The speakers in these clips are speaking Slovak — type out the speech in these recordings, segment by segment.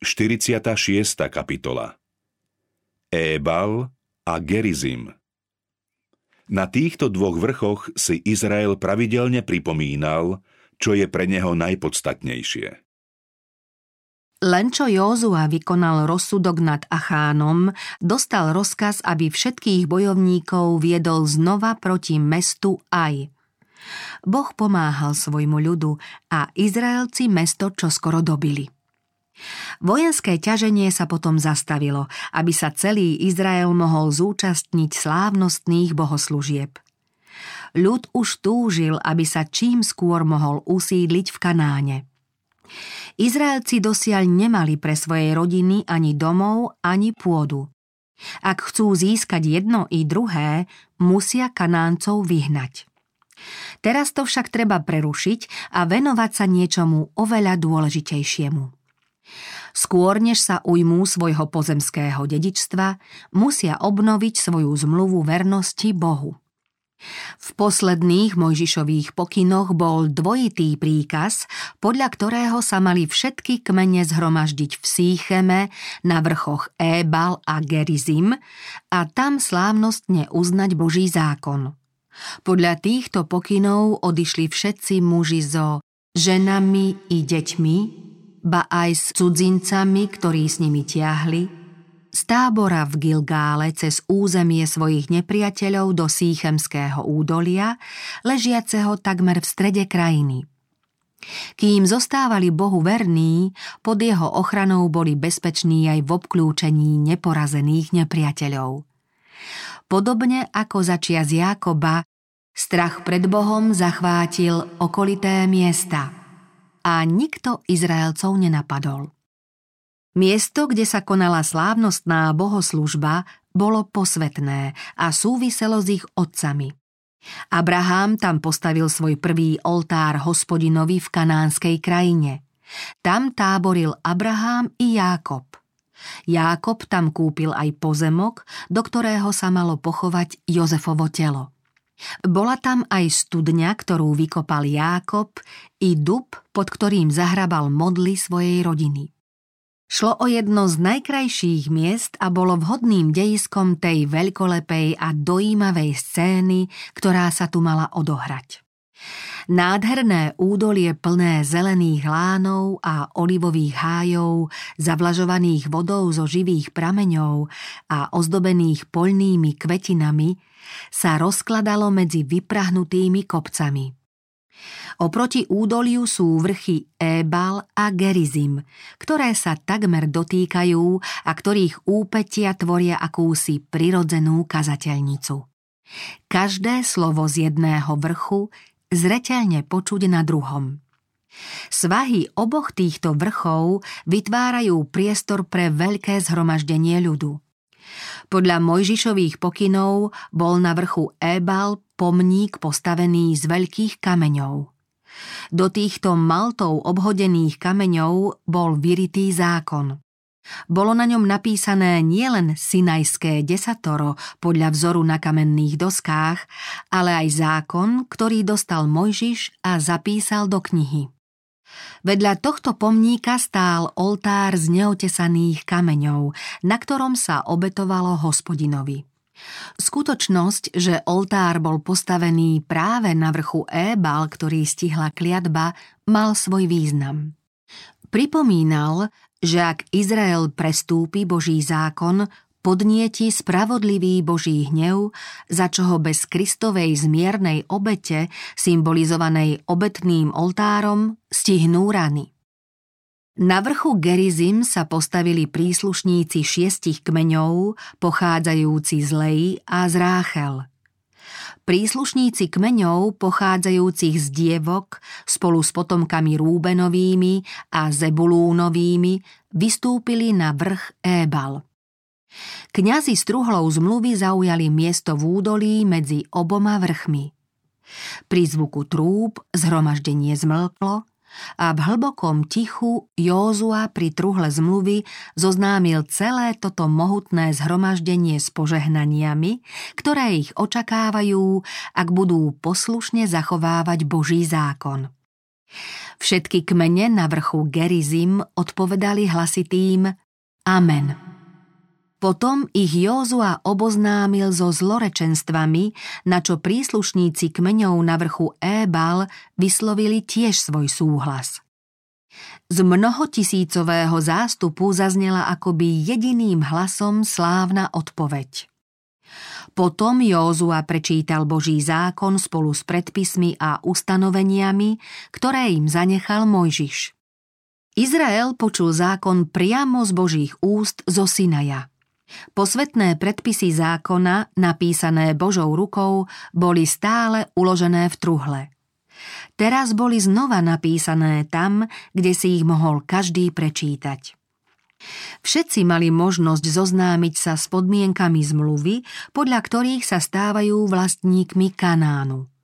46. kapitola Ébal a Gerizim Na týchto dvoch vrchoch si Izrael pravidelne pripomínal, čo je pre neho najpodstatnejšie. Len čo Józua vykonal rozsudok nad Achánom, dostal rozkaz, aby všetkých bojovníkov viedol znova proti mestu Aj. Boh pomáhal svojmu ľudu a Izraelci mesto čoskoro dobili. Vojenské ťaženie sa potom zastavilo, aby sa celý Izrael mohol zúčastniť slávnostných bohoslúžieb. Ľud už túžil, aby sa čím skôr mohol usídliť v Kanáne. Izraelci dosiaľ nemali pre svoje rodiny ani domov, ani pôdu. Ak chcú získať jedno i druhé, musia Kanáncov vyhnať. Teraz to však treba prerušiť a venovať sa niečomu oveľa dôležitejšiemu. Skôr než sa ujmú svojho pozemského dedičstva, musia obnoviť svoju zmluvu vernosti Bohu. V posledných Mojžišových pokynoch bol dvojitý príkaz, podľa ktorého sa mali všetky kmene zhromaždiť v Sýcheme na vrchoch Ébal a Gerizim a tam slávnostne uznať Boží zákon. Podľa týchto pokynov odišli všetci muži so ženami i deťmi, ba aj s cudzincami, ktorí s nimi tiahli, z tábora v Gilgále cez územie svojich nepriateľov do Síchemského údolia, ležiaceho takmer v strede krajiny. Kým zostávali Bohu verní, pod jeho ochranou boli bezpeční aj v obklúčení neporazených nepriateľov. Podobne ako začia z Jákoba, strach pred Bohom zachvátil okolité miesta – a nikto Izraelcov nenapadol. Miesto, kde sa konala slávnostná bohoslužba, bolo posvetné a súviselo s ich otcami. Abraham tam postavil svoj prvý oltár hospodinovi v kanánskej krajine. Tam táboril Abraham i Jákob. Jákob tam kúpil aj pozemok, do ktorého sa malo pochovať Jozefovo telo. Bola tam aj studňa, ktorú vykopal Jákob i dub, pod ktorým zahrabal modly svojej rodiny. Šlo o jedno z najkrajších miest a bolo vhodným dejiskom tej veľkolepej a dojímavej scény, ktorá sa tu mala odohrať. Nádherné údolie plné zelených lánov a olivových hájov, zavlažovaných vodou zo živých prameňov a ozdobených poľnými kvetinami, sa rozkladalo medzi vyprahnutými kopcami. Oproti údoliu sú vrchy Ébal a Gerizim, ktoré sa takmer dotýkajú a ktorých úpetia tvoria akúsi prirodzenú kazateľnicu. Každé slovo z jedného vrchu zreteľne počuť na druhom. Svahy oboch týchto vrchov vytvárajú priestor pre veľké zhromaždenie ľudu – podľa Mojžišových pokynov bol na vrchu Ébal pomník postavený z veľkých kameňov. Do týchto maltov obhodených kameňov bol vyritý zákon. Bolo na ňom napísané nielen Sinajské desatoro podľa vzoru na kamenných doskách, ale aj zákon, ktorý dostal Mojžiš a zapísal do knihy. Vedľa tohto pomníka stál oltár z neotesaných kameňov, na ktorom sa obetovalo hospodinovi. Skutočnosť, že oltár bol postavený práve na vrchu Ébal, ktorý stihla kliatba, mal svoj význam. Pripomínal, že ak Izrael prestúpi Boží zákon, podnieti spravodlivý Boží hnev, za čo ho bez Kristovej zmiernej obete, symbolizovanej obetným oltárom, stihnú rany. Na vrchu Gerizim sa postavili príslušníci šiestich kmeňov, pochádzajúci z Lej a z Ráchel. Príslušníci kmeňov pochádzajúcich z dievok spolu s potomkami Rúbenovými a Zebulúnovými vystúpili na vrch Ébal – Kňazi z truhlou zmluvy zaujali miesto v údolí medzi oboma vrchmi. Pri zvuku trúb zhromaždenie zmlklo a v hlbokom tichu Józua pri truhle zmluvy zoznámil celé toto mohutné zhromaždenie s požehnaniami, ktoré ich očakávajú, ak budú poslušne zachovávať Boží zákon. Všetky kmene na vrchu Gerizim odpovedali hlasitým Amen. Potom ich Józua oboznámil so zlorečenstvami, na čo príslušníci kmeňov na vrchu Ébal vyslovili tiež svoj súhlas. Z mnohotisícového zástupu zaznela akoby jediným hlasom slávna odpoveď. Potom Józua prečítal Boží zákon spolu s predpismi a ustanoveniami, ktoré im zanechal Mojžiš. Izrael počul zákon priamo z Božích úst zo Sinaja. Posvetné predpisy zákona, napísané Božou rukou, boli stále uložené v truhle. Teraz boli znova napísané tam, kde si ich mohol každý prečítať. Všetci mali možnosť zoznámiť sa s podmienkami zmluvy, podľa ktorých sa stávajú vlastníkmi Kanánu.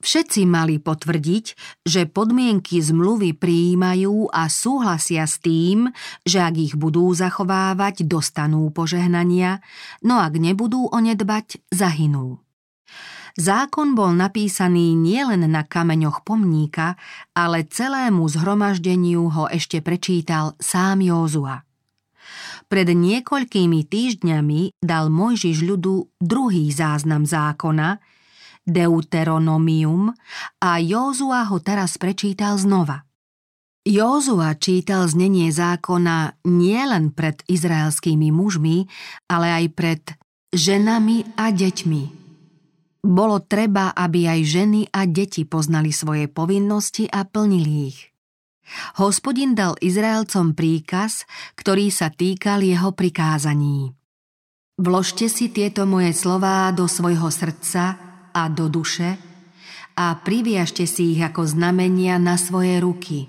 Všetci mali potvrdiť, že podmienky zmluvy prijímajú a súhlasia s tým, že ak ich budú zachovávať, dostanú požehnania, no ak nebudú o ne dbať, zahynú. Zákon bol napísaný nielen na kameňoch pomníka, ale celému zhromaždeniu ho ešte prečítal sám Józua. Pred niekoľkými týždňami dal Mojžiš ľudu druhý záznam zákona, Deuteronomium, a Józua ho teraz prečítal znova. Józua čítal znenie zákona nielen pred izraelskými mužmi, ale aj pred ženami a deťmi. Bolo treba, aby aj ženy a deti poznali svoje povinnosti a plnili ich. Hospodin dal Izraelcom príkaz, ktorý sa týkal jeho prikázaní. Vložte si tieto moje slová do svojho srdca a do duše a priviažte si ich ako znamenia na svoje ruky.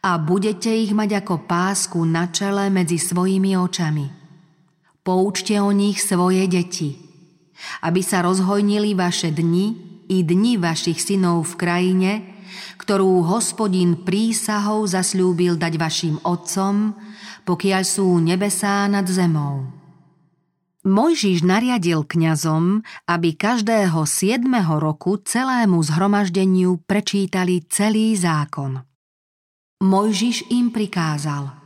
A budete ich mať ako pásku na čele medzi svojimi očami. Poučte o nich svoje deti, aby sa rozhojnili vaše dni i dni vašich synov v krajine, ktorú hospodin prísahou zasľúbil dať vašim otcom, pokiaľ sú nebesá nad zemou. Mojžiš nariadil kňazom, aby každého siedmeho roku celému zhromaždeniu prečítali celý zákon. Mojžiš im prikázal –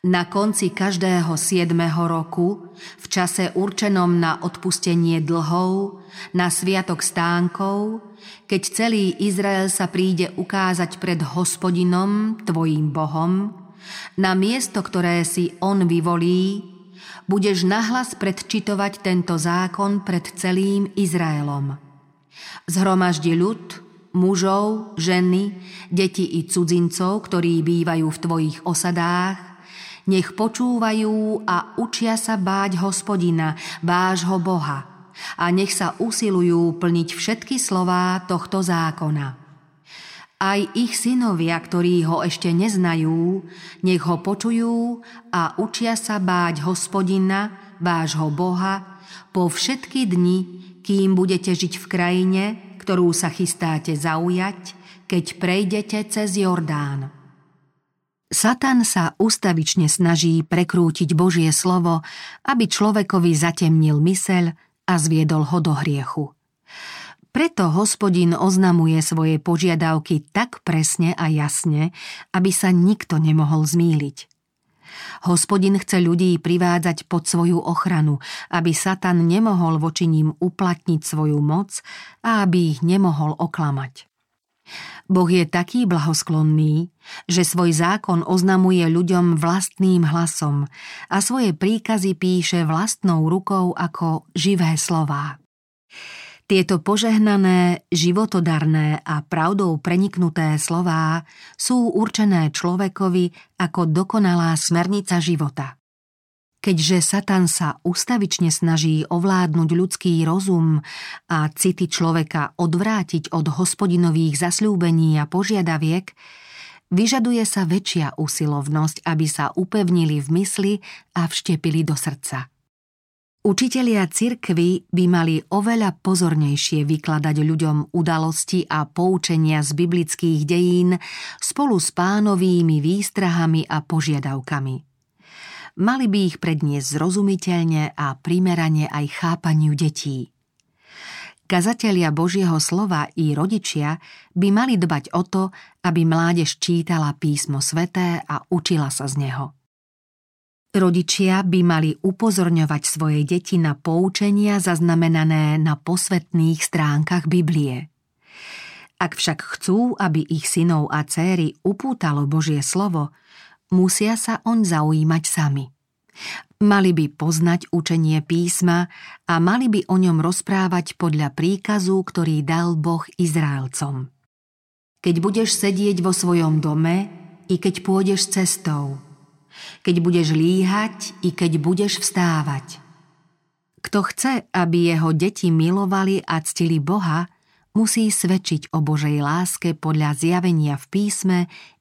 na konci každého siedmeho roku, v čase určenom na odpustenie dlhov, na sviatok stánkov, keď celý Izrael sa príde ukázať pred hospodinom, tvojim Bohom, na miesto, ktoré si on vyvolí, budeš nahlas predčitovať tento zákon pred celým Izraelom. Zhromaždi ľud, mužov, ženy, deti i cudzincov, ktorí bývajú v tvojich osadách, nech počúvajú a učia sa báť hospodina, vášho Boha, a nech sa usilujú plniť všetky slová tohto zákona. Aj ich synovia, ktorí ho ešte neznajú, nech ho počujú a učia sa báť hospodina, vášho Boha, po všetky dni, kým budete žiť v krajine, ktorú sa chystáte zaujať, keď prejdete cez Jordán. Satan sa ustavične snaží prekrútiť Božie slovo, aby človekovi zatemnil myseľ a zviedol ho do hriechu. Preto hospodin oznamuje svoje požiadavky tak presne a jasne, aby sa nikto nemohol zmýliť. Hospodin chce ľudí privádzať pod svoju ochranu, aby Satan nemohol voči ním uplatniť svoju moc a aby ich nemohol oklamať. Boh je taký blahosklonný, že svoj zákon oznamuje ľuďom vlastným hlasom a svoje príkazy píše vlastnou rukou ako živé slová. Tieto požehnané, životodarné a pravdou preniknuté slová sú určené človekovi ako dokonalá smernica života. Keďže Satan sa ustavične snaží ovládnuť ľudský rozum a city človeka odvrátiť od hospodinových zasľúbení a požiadaviek, vyžaduje sa väčšia usilovnosť, aby sa upevnili v mysli a vštepili do srdca. Učitelia cirkvy by mali oveľa pozornejšie vykladať ľuďom udalosti a poučenia z biblických dejín spolu s pánovými výstrahami a požiadavkami – mali by ich predniesť zrozumiteľne a primerane aj chápaniu detí. Kazatelia Božieho slova i rodičia by mali dbať o to, aby mládež čítala písmo sveté a učila sa z neho. Rodičia by mali upozorňovať svoje deti na poučenia zaznamenané na posvetných stránkach Biblie. Ak však chcú, aby ich synov a céry upútalo Božie slovo, musia sa oň zaujímať sami. Mali by poznať učenie písma a mali by o ňom rozprávať podľa príkazu, ktorý dal Boh Izraelcom. Keď budeš sedieť vo svojom dome, i keď pôjdeš cestou, keď budeš líhať, i keď budeš vstávať. Kto chce, aby jeho deti milovali a ctili Boha, musí svedčiť o Božej láske podľa zjavenia v písme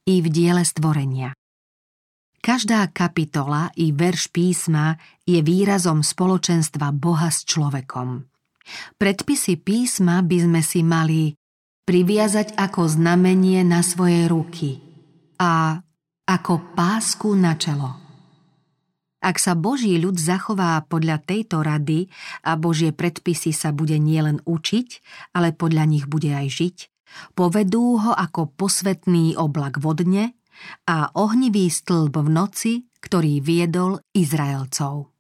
i v diele stvorenia. Každá kapitola i verš písma je výrazom spoločenstva Boha s človekom. Predpisy písma by sme si mali priviazať ako znamenie na svoje ruky a ako pásku na čelo. Ak sa Boží ľud zachová podľa tejto rady a Božie predpisy sa bude nielen učiť, ale podľa nich bude aj žiť, povedú ho ako posvetný oblak vodne a ohnivý stĺb v noci, ktorý viedol Izraelcov.